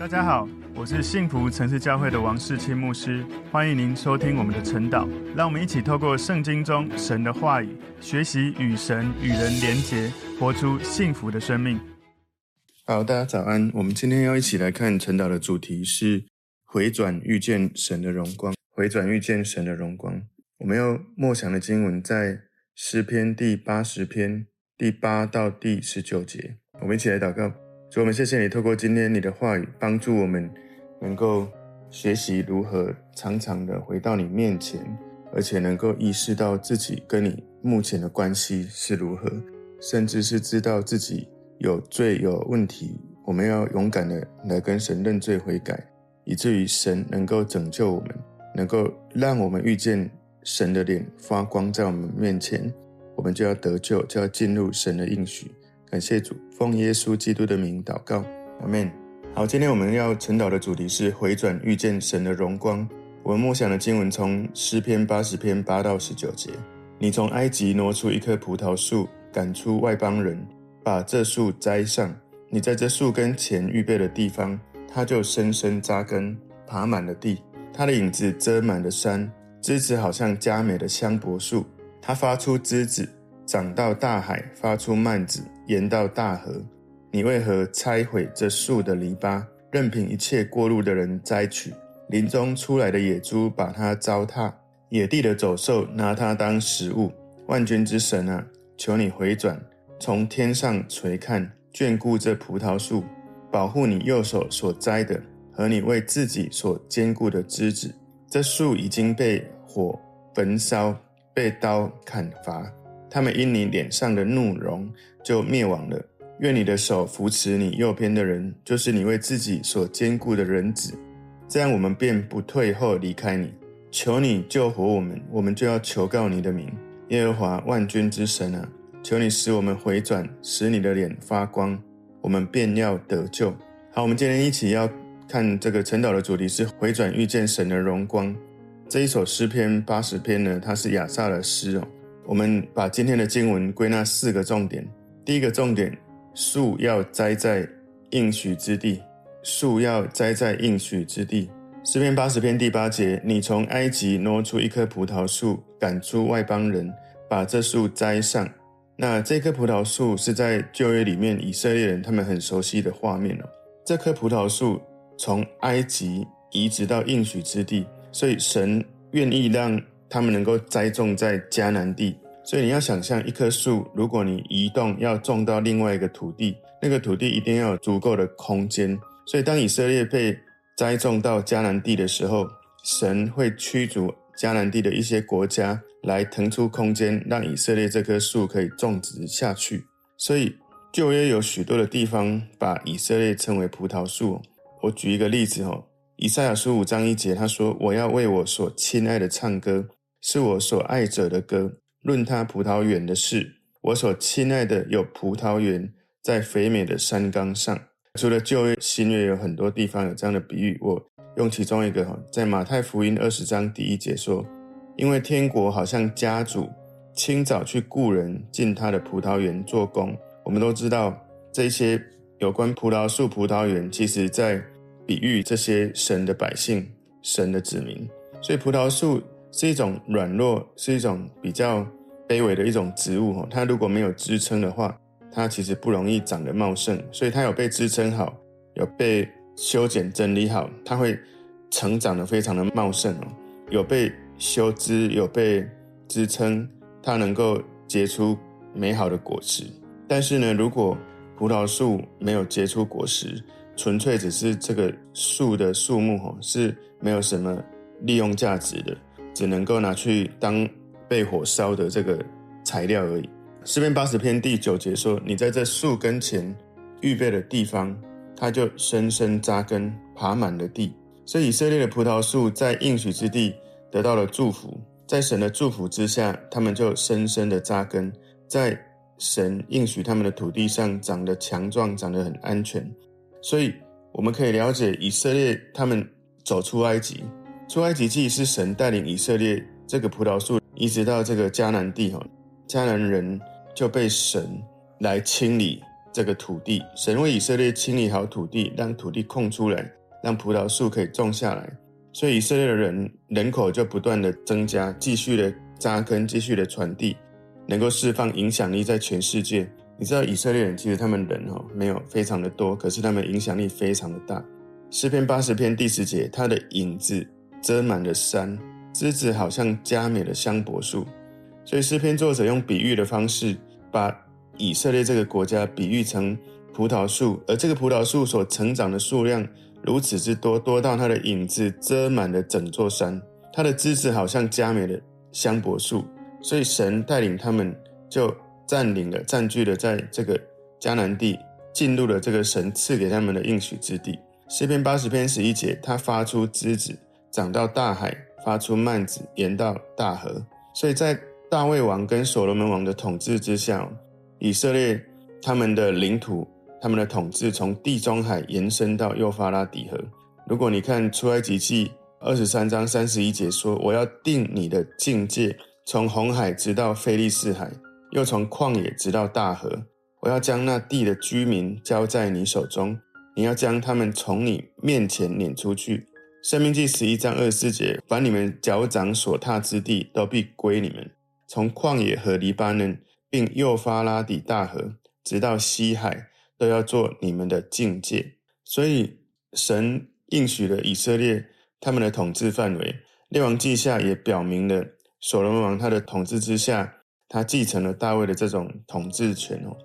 大家好，我是幸福城市教会的王世清牧师，欢迎您收听我们的晨祷。让我们一起透过圣经中神的话语，学习与神与人连结，活出幸福的生命。好，大家早安。我们今天要一起来看晨祷的主题是回转遇见神的荣光。回转遇见神的荣光。我们要默想的经文在诗篇第八十篇第八到第十九节。我们一起来祷告。主，我们谢谢你，透过今天你的话语，帮助我们能够学习如何常常的回到你面前，而且能够意识到自己跟你目前的关系是如何，甚至是知道自己有罪有问题，我们要勇敢的来跟神认罪悔改，以至于神能够拯救我们，能够让我们遇见神的脸发光在我们面前，我们就要得救，就要进入神的应许。感谢主，奉耶稣基督的名祷告，阿门。好，今天我们要晨祷的主题是回转遇见神的荣光。我们默想的经文从诗篇八十篇八到十九节。你从埃及挪出一棵葡萄树，赶出外邦人，把这树栽上。你在这树根前预备的地方，它就深深扎根，爬满了地。它的影子遮满了山，枝子好像佳美的香柏树。它发出枝子，长到大海，发出蔓子。延到大河，你为何拆毁这树的篱笆，任凭一切过路的人摘取？林中出来的野猪把它糟蹋，野地的走兽拿它当食物。万军之神啊，求你回转，从天上垂看，眷顾这葡萄树，保护你右手所摘的和你为自己所坚固的枝子。这树已经被火焚烧，被刀砍伐。他们因你脸上的怒容就灭亡了。愿你的手扶持你右边的人，就是你为自己所坚固的人子，这样我们便不退后离开你。求你救活我们，我们就要求告你的名。耶和华万军之神啊，求你使我们回转，使你的脸发光，我们便要得救。好，我们今天一起要看这个晨祷的主题是回转遇见神的荣光。这一首诗篇八十篇呢，它是亚萨的诗哦。我们把今天的经文归纳四个重点。第一个重点，树要栽在应许之地，树要栽在应许之地。诗篇八十篇第八节，你从埃及挪出一棵葡萄树，赶出外邦人，把这树栽上。那这棵葡萄树是在旧约里面以色列人他们很熟悉的画面哦。这棵葡萄树从埃及移植到应许之地，所以神愿意让。他们能够栽种在迦南地，所以你要想象一棵树，如果你移动要种到另外一个土地，那个土地一定要有足够的空间。所以当以色列被栽种到迦南地的时候，神会驱逐迦南地的一些国家来腾出空间，让以色列这棵树可以种植下去。所以旧约有许多的地方把以色列称为葡萄树。我举一个例子哦，以赛亚书五章一节，他说：“我要为我所亲爱的唱歌。”是我所爱者的歌，论他葡萄园的事。我所亲爱的有葡萄园在肥美的山冈上。除了旧约、新约有很多地方有这样的比喻。我用其中一个哈，在马太福音二十章第一节说：“因为天国好像家主清早去雇人进他的葡萄园做工。”我们都知道这些有关葡萄树、葡萄园，其实在比喻这些神的百姓、神的子民。所以葡萄树。是一种软弱，是一种比较卑微的一种植物。它如果没有支撑的话，它其实不容易长得茂盛。所以它有被支撑好，有被修剪整理好，它会成长得非常的茂盛哦。有被修枝，有被支撑，它能够结出美好的果实。但是呢，如果葡萄树没有结出果实，纯粹只是这个树的树木是没有什么利用价值的。只能够拿去当被火烧的这个材料而已。诗篇八十篇第九节说：“你在这树根前预备的地方，它就深深扎根，爬满了地。”所以以色列的葡萄树在应许之地得到了祝福，在神的祝福之下，他们就深深的扎根在神应许他们的土地上，长得强壮，长得很安全。所以我们可以了解，以色列他们走出埃及。出埃及记是神带领以色列这个葡萄树移植到这个迦南地哈，迦南人就被神来清理这个土地。神为以色列清理好土地，让土地空出来，让葡萄树可以种下来。所以以色列的人人口就不断的增加，继续的扎根，继续的传递，能够释放影响力在全世界。你知道以色列人其实他们人哈没有非常的多，可是他们影响力非常的大。诗篇八十篇第十节，他的影子遮满了山，枝子好像佳美的香柏树。所以诗篇作者用比喻的方式，把以色列这个国家比喻成葡萄树，而这个葡萄树所成长的数量如此之多，多到它的影子遮满了整座山，它的枝子好像佳美的香柏树。所以神带领他们就。占领了、占据了，在这个迦南地，进入了这个神赐给他们的应许之地。诗篇八十篇十一节，他发出枝子，长到大海；发出蔓子，延到大河。所以在大卫王跟所罗门王的统治之下，以色列他们的领土、他们的统治从地中海延伸到幼发拉底河。如果你看出埃及记二十三章三十一节说：“我要定你的境界，从红海直到非利士海。”又从旷野直到大河，我要将那地的居民交在你手中，你要将他们从你面前撵出去。申命记十一章二十四节，凡你们脚掌所踏之地，都必归你们。从旷野和黎巴嫩，并幼发拉底大河，直到西海，都要做你们的境界。所以，神应许了以色列他们的统治范围。列王记下也表明了所罗门王他的统治之下。他继承了大卫的这种统治权哦，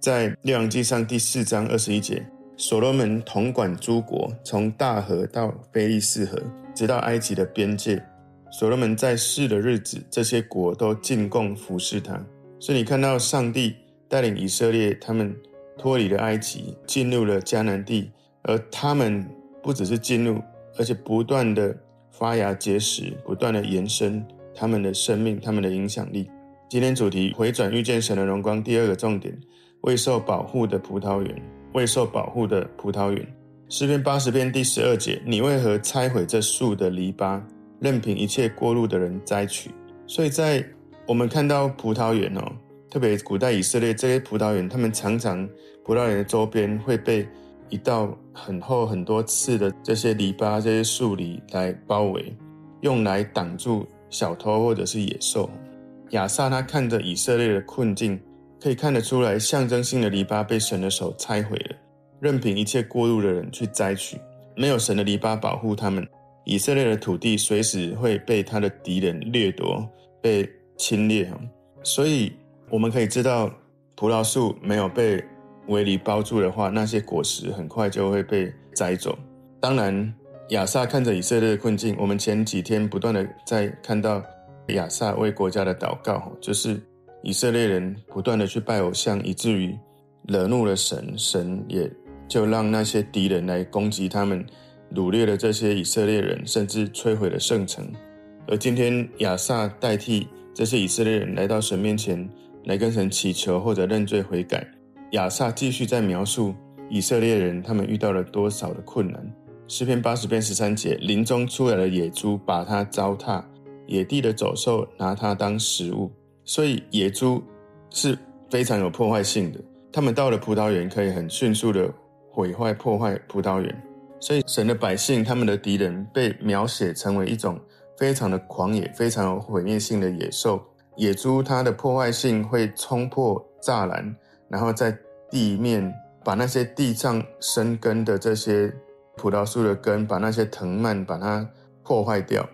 在列王记上第四章二十一节，所罗门统管诸国，从大河到菲利士河，直到埃及的边界。所罗门在世的日子，这些国都进贡服侍他。所以你看到上帝带领以色列，他们脱离了埃及，进入了迦南地，而他们不只是进入，而且不断的发芽结实，不断的延伸他们的生命，他们的影响力。今天主题回转遇见神的荣光，第二个重点，未受保护的葡萄园，未受保护的葡萄园。诗篇八十篇第十二节，你为何拆毁这树的篱笆，任凭一切过路的人摘取？所以在我们看到葡萄园哦，特别古代以色列这些葡萄园，他们常常葡萄园的周边会被一道很厚很多刺的这些篱笆、这些树篱来包围，用来挡住小偷或者是野兽。亚萨他看着以色列的困境，可以看得出来，象征性的篱笆被神的手拆毁了，任凭一切过路的人去摘取。没有神的篱笆保护他们，以色列的土地随时会被他的敌人掠夺、被侵略。所以我们可以知道，葡萄树没有被围篱包住的话，那些果实很快就会被摘走。当然，亚萨看着以色列的困境，我们前几天不断的在看到。亚萨为国家的祷告，就是以色列人不断的去拜偶像，以至于惹怒了神，神也就让那些敌人来攻击他们，掳掠了这些以色列人，甚至摧毁了圣城。而今天亚萨代替这些以色列人来到神面前，来跟神祈求或者认罪悔改。亚萨继续在描述以色列人他们遇到了多少的困难。诗篇八十篇十三节，林中出来的野猪把他糟蹋。野地的走兽拿它当食物，所以野猪是非常有破坏性的。他们到了葡萄园，可以很迅速的毁坏、破坏葡萄园。所以神的百姓，他们的敌人被描写成为一种非常的狂野、非常有毁灭性的野兽。野猪它的破坏性会冲破栅栏，然后在地面把那些地上生根的这些葡萄树的根，把那些藤蔓把它破坏掉。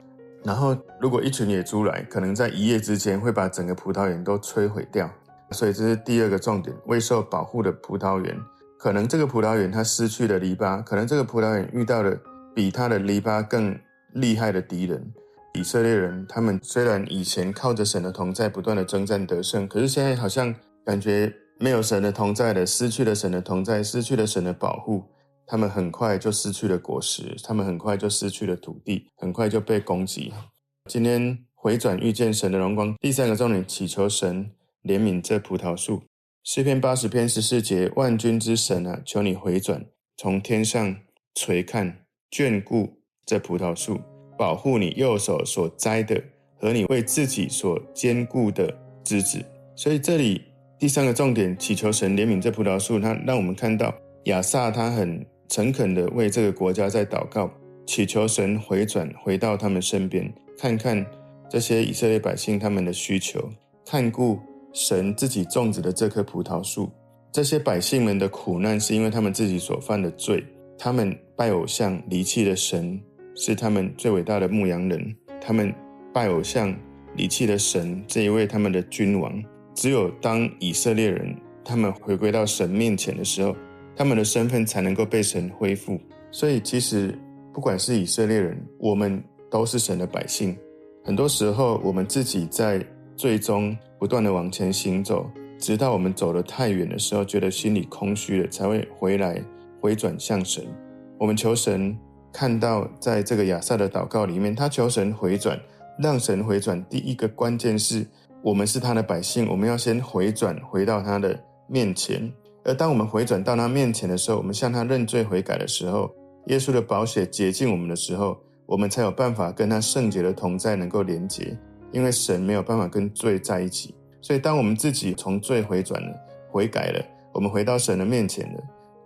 然后，如果一群野猪来，可能在一夜之间会把整个葡萄园都摧毁掉。所以这是第二个重点：未受保护的葡萄园，可能这个葡萄园它失去了篱笆，可能这个葡萄园遇到了比它的篱笆更厉害的敌人。以色列人他们虽然以前靠着神的同在不断的征战得胜，可是现在好像感觉没有神的同在了，失去了神的同在，失去了神的保护。他们很快就失去了果实，他们很快就失去了土地，很快就被攻击。今天回转遇见神的荣光，第三个重点，祈求神怜悯这葡萄树。诗篇八十篇十四节，万军之神啊，求你回转，从天上垂看，眷顾这葡萄树，保护你右手所摘的和你为自己所坚固的枝子。所以这里第三个重点，祈求神怜悯这葡萄树，它让我们看到亚萨他很诚恳的为这个国家在祷告，祈求神回转回到他们身边，看看这些以色列百姓他们的需求，看顾神自己种植的这棵葡萄树。这些百姓们的苦难是因为他们自己所犯的罪，他们拜偶像离弃了神，是他们最伟大的牧羊人，他们拜偶像离弃了神这一位他们的君王。只有当以色列人他们回归到神面前的时候，他们的身份才能够被神恢复。所以，其实不管是以色列人，我们都是神的百姓。很多时候，我们自己在最终不断的往前行走，直到我们走得太远的时候，觉得心里空虚了，才会回来回转向神。我们求神看到，在这个亚萨的祷告里面，他求神回转，让神回转。第一个关键是。我们是他的百姓，我们要先回转回到他的面前。而当我们回转到他面前的时候，我们向他认罪悔改的时候，耶稣的宝血洁净我们的时候，我们才有办法跟他圣洁的同在能够连结。因为神没有办法跟罪在一起，所以当我们自己从罪回转了、悔改了，我们回到神的面前了。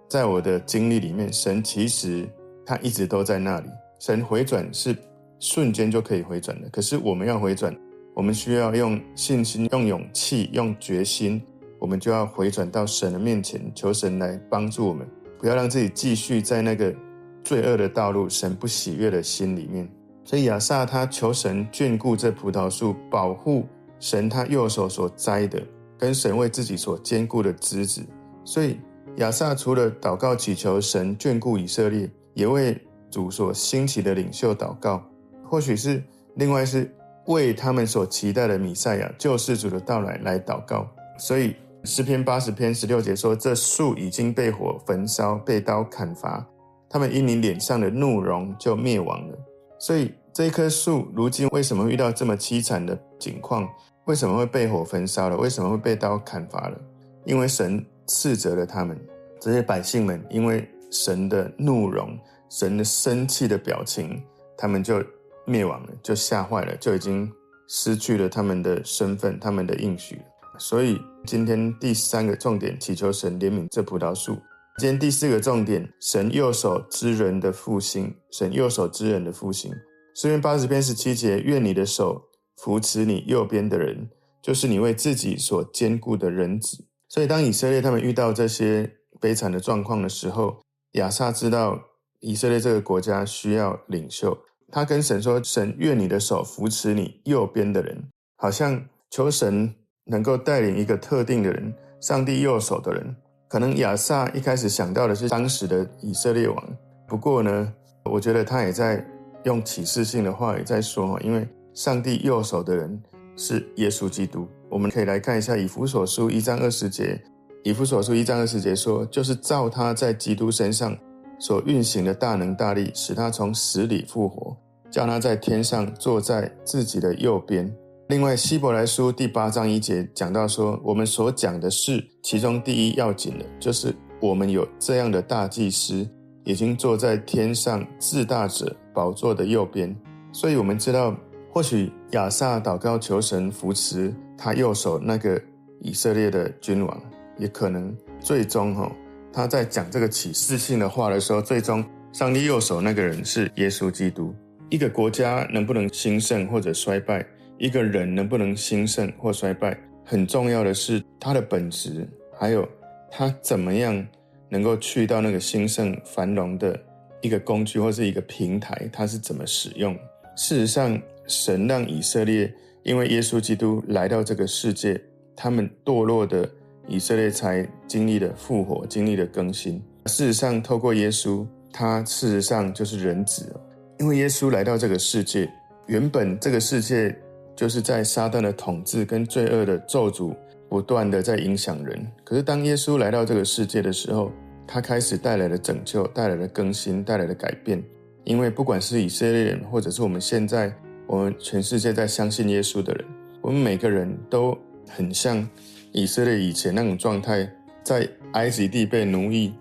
在我的经历里面，神其实他一直都在那里。神回转是瞬间就可以回转的，可是我们要回转。我们需要用信心、用勇气、用决心，我们就要回转到神的面前，求神来帮助我们，不要让自己继续在那个罪恶的道路、神不喜悦的心里面。所以亚萨他求神眷顾这葡萄树，保护神他右手所栽的，跟神为自己所坚固的枝子。所以亚萨除了祷告祈求神眷顾以色列，也为主所兴起的领袖祷告，或许是另外是。为他们所期待的米赛亚救世主的到来来祷告，所以诗篇八十篇十六节说：“这树已经被火焚烧，被刀砍伐，他们因你脸上的怒容就灭亡了。”所以这一棵树如今为什么遇到这么凄惨的境况？为什么会被火焚烧了？为什么会被刀砍伐了？因为神斥责了他们这些百姓们，因为神的怒容、神的生气的表情，他们就。灭亡了，就吓坏了，就已经失去了他们的身份，他们的应许了。所以今天第三个重点，祈求神怜悯这葡萄树。今天第四个重点，神右手之人的复兴，神右手之人的复兴。诗篇八十篇十七节，愿你的手扶持你右边的人，就是你为自己所坚固的人子。所以当以色列他们遇到这些悲惨的状况的时候，亚萨知道以色列这个国家需要领袖。他跟神说：“神愿你的手扶持你右边的人，好像求神能够带领一个特定的人，上帝右手的人。可能亚萨一开始想到的是当时的以色列王，不过呢，我觉得他也在用启示性的话也在说，因为上帝右手的人是耶稣基督。我们可以来看一下以弗所书一章二十节，以弗所书一章二十节说，就是照他在基督身上。”所运行的大能大力，使他从死里复活，叫他在天上坐在自己的右边。另外，希伯来书第八章一节讲到说，我们所讲的是其中第一要紧的，就是我们有这样的大祭司，已经坐在天上至大者宝座的右边。所以，我们知道，或许亚萨祷告求神扶持他右手那个以色列的君王，也可能最终哈。他在讲这个启示性的话的时候，最终上帝右手那个人是耶稣基督。一个国家能不能兴盛或者衰败，一个人能不能兴盛或衰败，很重要的是他的本质，还有他怎么样能够去到那个兴盛繁荣的一个工具或是一个平台，他是怎么使用。事实上，神让以色列因为耶稣基督来到这个世界，他们堕落的。以色列才经历了复活，经历了更新。事实上，透过耶稣，他事实上就是人子。因为耶稣来到这个世界，原本这个世界就是在撒旦的统治跟罪恶的咒诅不断的在影响人。可是当耶稣来到这个世界的时候，他开始带来了拯救，带来了更新，带来了改变。因为不管是以色列人，或者是我们现在我们全世界在相信耶稣的人，我们每个人都很像。以色列以前那种状态，在埃及地被奴役，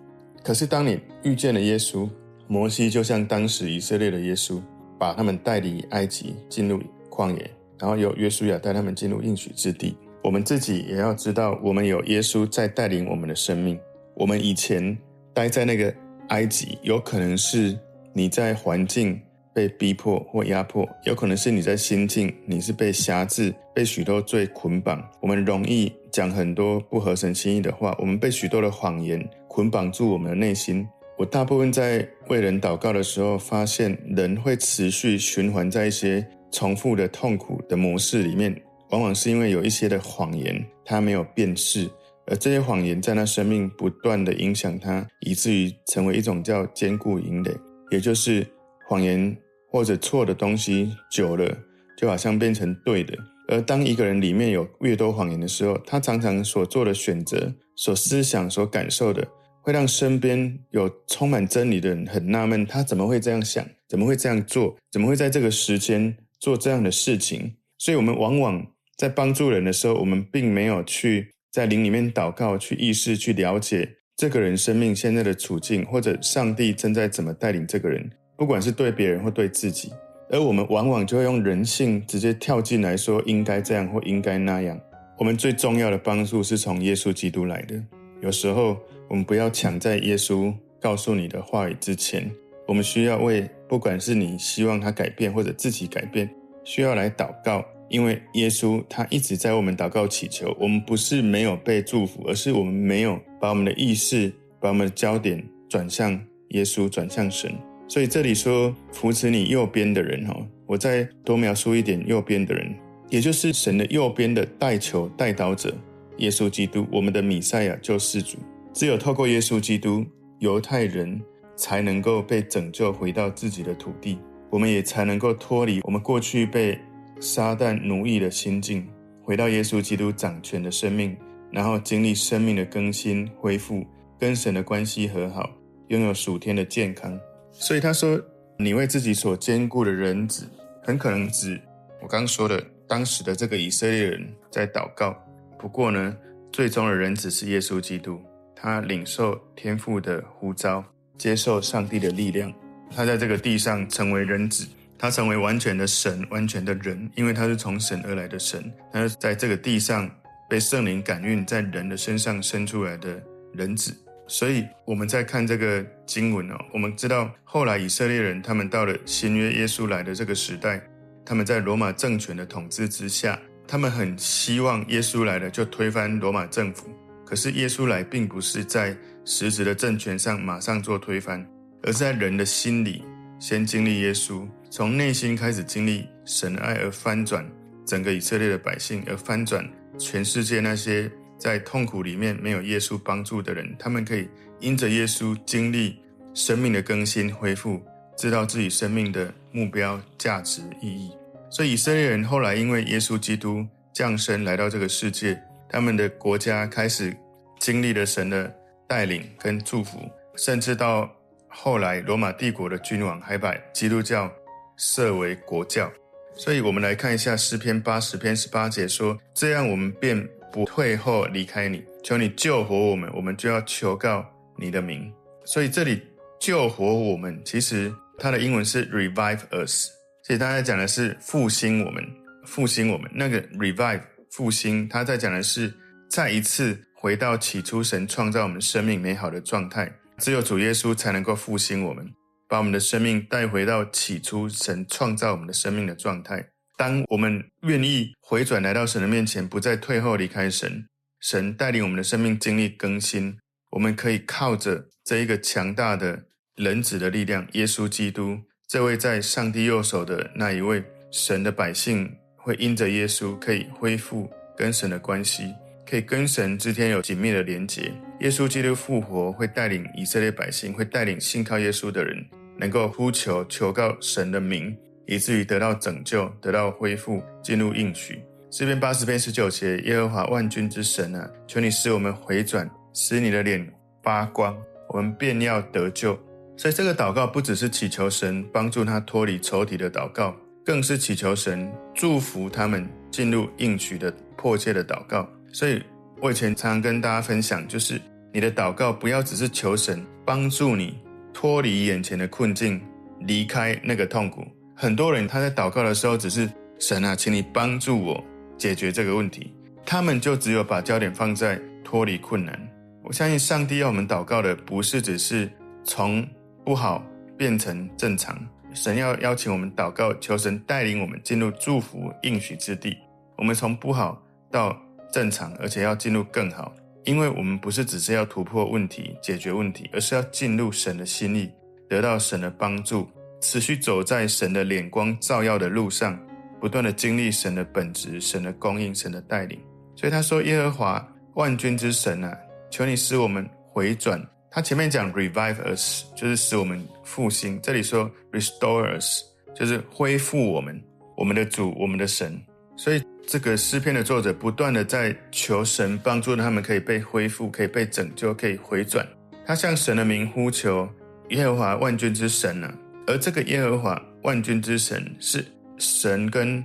可是当你遇见了耶稣，摩西就像当时以色列的耶稣，把他们带离埃及，进入旷野，然后由约书亚带他们进入应许之地。我们自己也要知道，我们有耶稣在带领我们的生命。我们以前待在那个埃及，有可能是你在环境被逼迫或压迫，有可能是你在心境，你是被辖制、被许多罪捆绑。我们容易讲很多不合神心意的话，我们被许多的谎言捆绑住我们的内心。我大部分在为人祷告的时候，发现人会持续循环在一些重复的痛苦的模式里面。往往是因为有一些的谎言，他没有辨识，而这些谎言在他生命不断的影响他，以至于成为一种叫坚固营垒，也就是谎言或者错的东西久了，就好像变成对的。而当一个人里面有越多谎言的时候，他常常所做的选择、所思想、所感受的，会让身边有充满真理的人很纳闷：他怎么会这样想？怎么会这样做？怎么会在这个时间做这样的事情？所以，我们往往。在帮助人的时候，我们并没有去在灵里面祷告，去意识，去了解这个人生命现在的处境，或者上帝正在怎么带领这个人，不管是对别人或对自己。而我们往往就会用人性直接跳进来说，应该这样或应该那样。我们最重要的帮助是从耶稣基督来的。有时候我们不要抢在耶稣告诉你的话语之前，我们需要为不管是你希望他改变或者自己改变，需要来祷告。因为耶稣他一直在为我们祷告祈求，我们不是没有被祝福，而是我们没有把我们的意识、把我们的焦点转向耶稣，转向神。所以这里说扶持你右边的人，哈，我再多描述一点右边的人，也就是神的右边的代求、代祷者，耶稣基督，我们的米赛亚救世主。只有透过耶稣基督，犹太人才能够被拯救回到自己的土地，我们也才能够脱离我们过去被。撒旦奴役的心境，回到耶稣基督掌权的生命，然后经历生命的更新、恢复，跟神的关系和好，拥有属天的健康。所以他说：“你为自己所坚固的人子，很可能指我刚说的当时的这个以色列人在祷告。不过呢，最终的人子是耶稣基督，他领受天父的呼召，接受上帝的力量，他在这个地上成为人子。”他成为完全的神，完全的人，因为他是从神而来的神。他是在这个地上被圣灵感孕，在人的身上生出来的人子。所以我们在看这个经文哦，我们知道后来以色列人他们到了新约耶稣来的这个时代，他们在罗马政权的统治之下，他们很希望耶稣来了就推翻罗马政府。可是耶稣来并不是在实质的政权上马上做推翻，而在人的心里先经历耶稣。从内心开始经历神爱而翻转整个以色列的百姓，而翻转全世界那些在痛苦里面没有耶稣帮助的人，他们可以因着耶稣经历生命的更新恢复，知道自己生命的目标、价值、意义。所以以色列人后来因为耶稣基督降生来到这个世界，他们的国家开始经历了神的带领跟祝福，甚至到后来罗马帝国的君王还把基督教。设为国教，所以我们来看一下诗篇八十篇十八节说：“这样我们便不退后离开你，求你救活我们，我们就要求告你的名。”所以这里救活我们，其实它的英文是 revive us，所以大家讲的是复兴我们，复兴我们。那个 revive 复兴，他在讲的是再一次回到起初神创造我们生命美好的状态，只有主耶稣才能够复兴我们。把我们的生命带回到起初神创造我们的生命的状态。当我们愿意回转来到神的面前，不再退后离开神，神带领我们的生命经历更新，我们可以靠着这一个强大的人子的力量，耶稣基督这位在上帝右手的那一位神的百姓，会因着耶稣可以恢复跟神的关系，可以跟神之间有紧密的连结。耶稣基督复活会带领以色列百姓，会带领信靠耶稣的人。能够呼求求告神的名，以至于得到拯救，得到恢复，进入应许。诗篇八十篇十九节，耶和华万军之神啊，求你使我们回转，使你的脸发光，我们便要得救。所以这个祷告不只是祈求神帮助他脱离仇敌的祷告，更是祈求神祝福他们进入应许的迫切的祷告。所以我以前常常跟大家分享，就是你的祷告不要只是求神帮助你。脱离眼前的困境，离开那个痛苦。很多人他在祷告的时候，只是神啊，请你帮助我解决这个问题。他们就只有把焦点放在脱离困难。我相信上帝要我们祷告的，不是只是从不好变成正常。神要邀请我们祷告，求神带领我们进入祝福应许之地。我们从不好到正常，而且要进入更好，因为我们不是只是要突破问题、解决问题，而是要进入神的心意，得到神的帮助，持续走在神的脸光照耀的路上，不断的经历神的本质、神的供应、神的带领。所以他说：“耶和华万军之神啊，求你使我们回转。”他前面讲 “revive us”，就是使我们复兴；这里说 “restore us”，就是恢复我们，我们的主，我们的神。所以。这个诗篇的作者不断的在求神帮助他们，可以被恢复，可以被拯救，可以回转。他向神的名呼求耶和华万军之神呢、而这个耶和华万军之神是神跟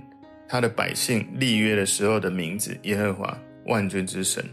他的百姓立约的时候的名字，耶和华万军之神。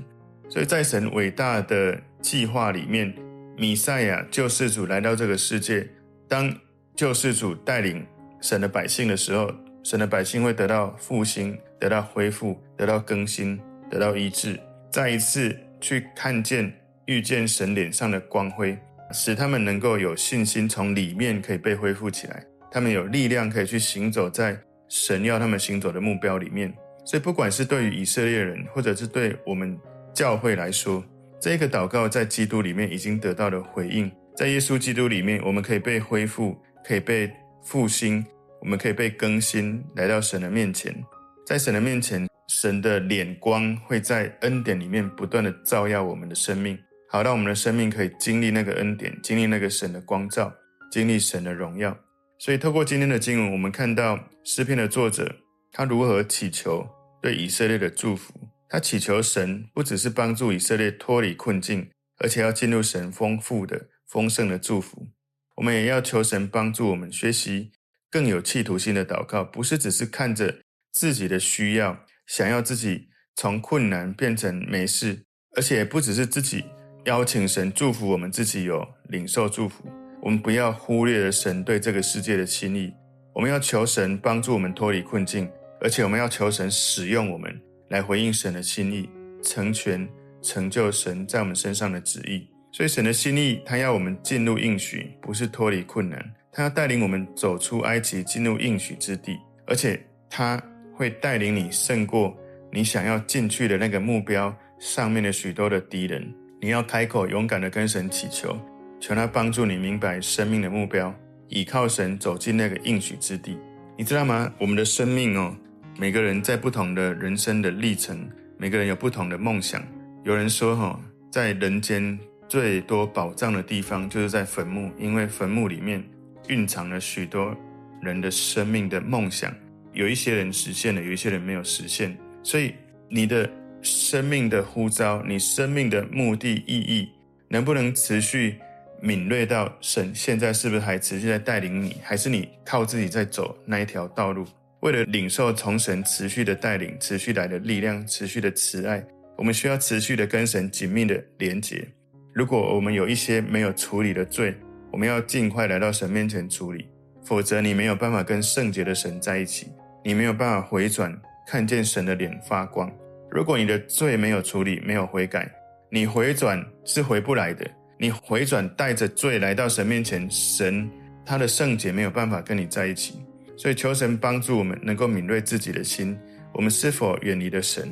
所以在神伟大的计划里面，弥赛亚救世主来到这个世界，当救世主带领神的百姓的时候，神的百姓会得到复兴。得到恢复，得到更新，得到医治，再一次去看见、遇见神脸上的光辉，使他们能够有信心，从里面可以被恢复起来。他们有力量可以去行走在神要他们行走的目标里面。所以，不管是对于以色列人，或者是对我们教会来说，这个祷告在基督里面已经得到了回应。在耶稣基督里面，我们可以被恢复，可以被复兴，我们可以被更新，来到神的面前。在神的面前，神的脸光会在恩典里面不断的照耀我们的生命，好让我们的生命可以经历那个恩典，经历那个神的光照，经历神的荣耀。所以，透过今天的经文，我们看到诗篇的作者他如何祈求对以色列的祝福。他祈求神不只是帮助以色列脱离困境，而且要进入神丰富的、丰盛的祝福。我们也要求神帮助我们学习更有企图心的祷告，不是只是看着。自己的需要，想要自己从困难变成没事，而且不只是自己邀请神祝福我们自己有领受祝福，我们不要忽略了神对这个世界的心意。我们要求神帮助我们脱离困境，而且我们要求神使用我们来回应神的心意，成全成就神在我们身上的旨意。所以神的心意，他要我们进入应许，不是脱离困难，他要带领我们走出埃及，进入应许之地，而且他。会带领你胜过你想要进去的那个目标上面的许多的敌人。你要开口勇敢的跟神祈求，求他帮助你明白生命的目标，倚靠神走进那个应许之地。你知道吗？我们的生命哦，每个人在不同的人生的历程，每个人有不同的梦想。有人说哈，在人间最多宝藏的地方就是在坟墓，因为坟墓里面蕴藏了许多人的生命的梦想。有一些人实现了，有一些人没有实现，所以你的生命的呼召，你生命的目的意义，能不能持续敏锐到神现在是不是还持续在带领你，还是你靠自己在走那一条道路？为了领受从神持续的带领、持续来的力量、持续的慈爱，我们需要持续的跟神紧密的连结。如果我们有一些没有处理的罪，我们要尽快来到神面前处理，否则你没有办法跟圣洁的神在一起。你没有办法回转，看见神的脸发光。如果你的罪没有处理，没有悔改，你回转是回不来的。你回转带着罪来到神面前，神他的圣洁没有办法跟你在一起。所以求神帮助我们能够敏锐自己的心，我们是否远离了神，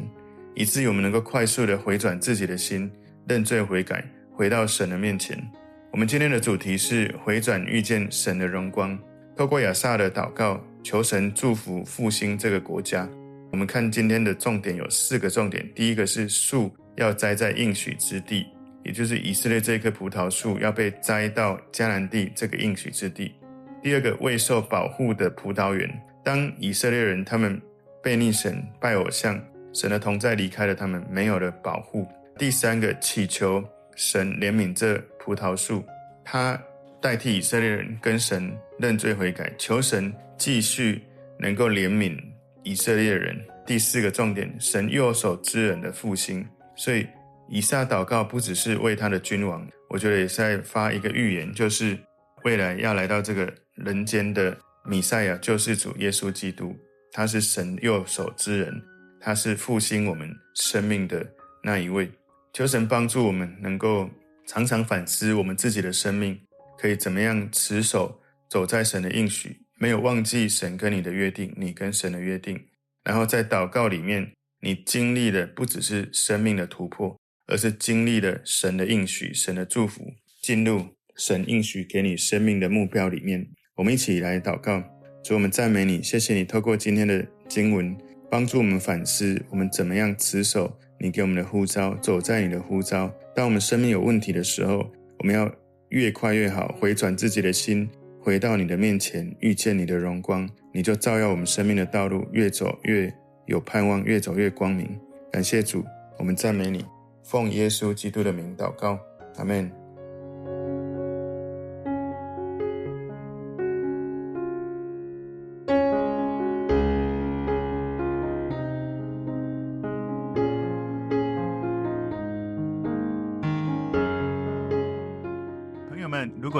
以至于我们能够快速的回转自己的心，认罪悔改，回到神的面前。我们今天的主题是回转遇见神的荣光，透过亚萨的祷告。求神祝福复兴这个国家。我们看今天的重点有四个重点：第一个是树要栽在应许之地，也就是以色列这棵葡萄树要被栽到迦南地这个应许之地；第二个未受保护的葡萄园，当以色列人他们背逆神、拜偶像，神的同在离开了他们，没有了保护；第三个祈求神怜悯这葡萄树，他代替以色列人跟神认罪悔改，求神。继续能够怜悯以色列人。第四个重点，神右手之人的复兴。所以以撒祷告不只是为他的君王，我觉得也是在发一个预言，就是未来要来到这个人间的弥赛亚救世主耶稣基督，他是神右手之人，他是复兴我们生命的那一位。求神帮助我们，能够常常反思我们自己的生命，可以怎么样持守走在神的应许，没有忘记神跟你的约定，你跟神的约定。然后在祷告里面，你经历的不只是生命的突破，而是经历了神的应许、神的祝福，进入神应许给你生命的目标里面。我们一起来祷告，主，我们赞美你，谢谢你透过今天的经文，帮助我们反思我们怎么样持守你给我们的呼召，走在你的呼召。当我们生命有问题的时候，我们要越快越好，回转自己的心，回到你的面前，遇见你的荣光，你就照耀我们生命的道路，越走越有盼望，越走越光明。感谢主，我们赞美你，奉耶稣基督的名祷告，阿门。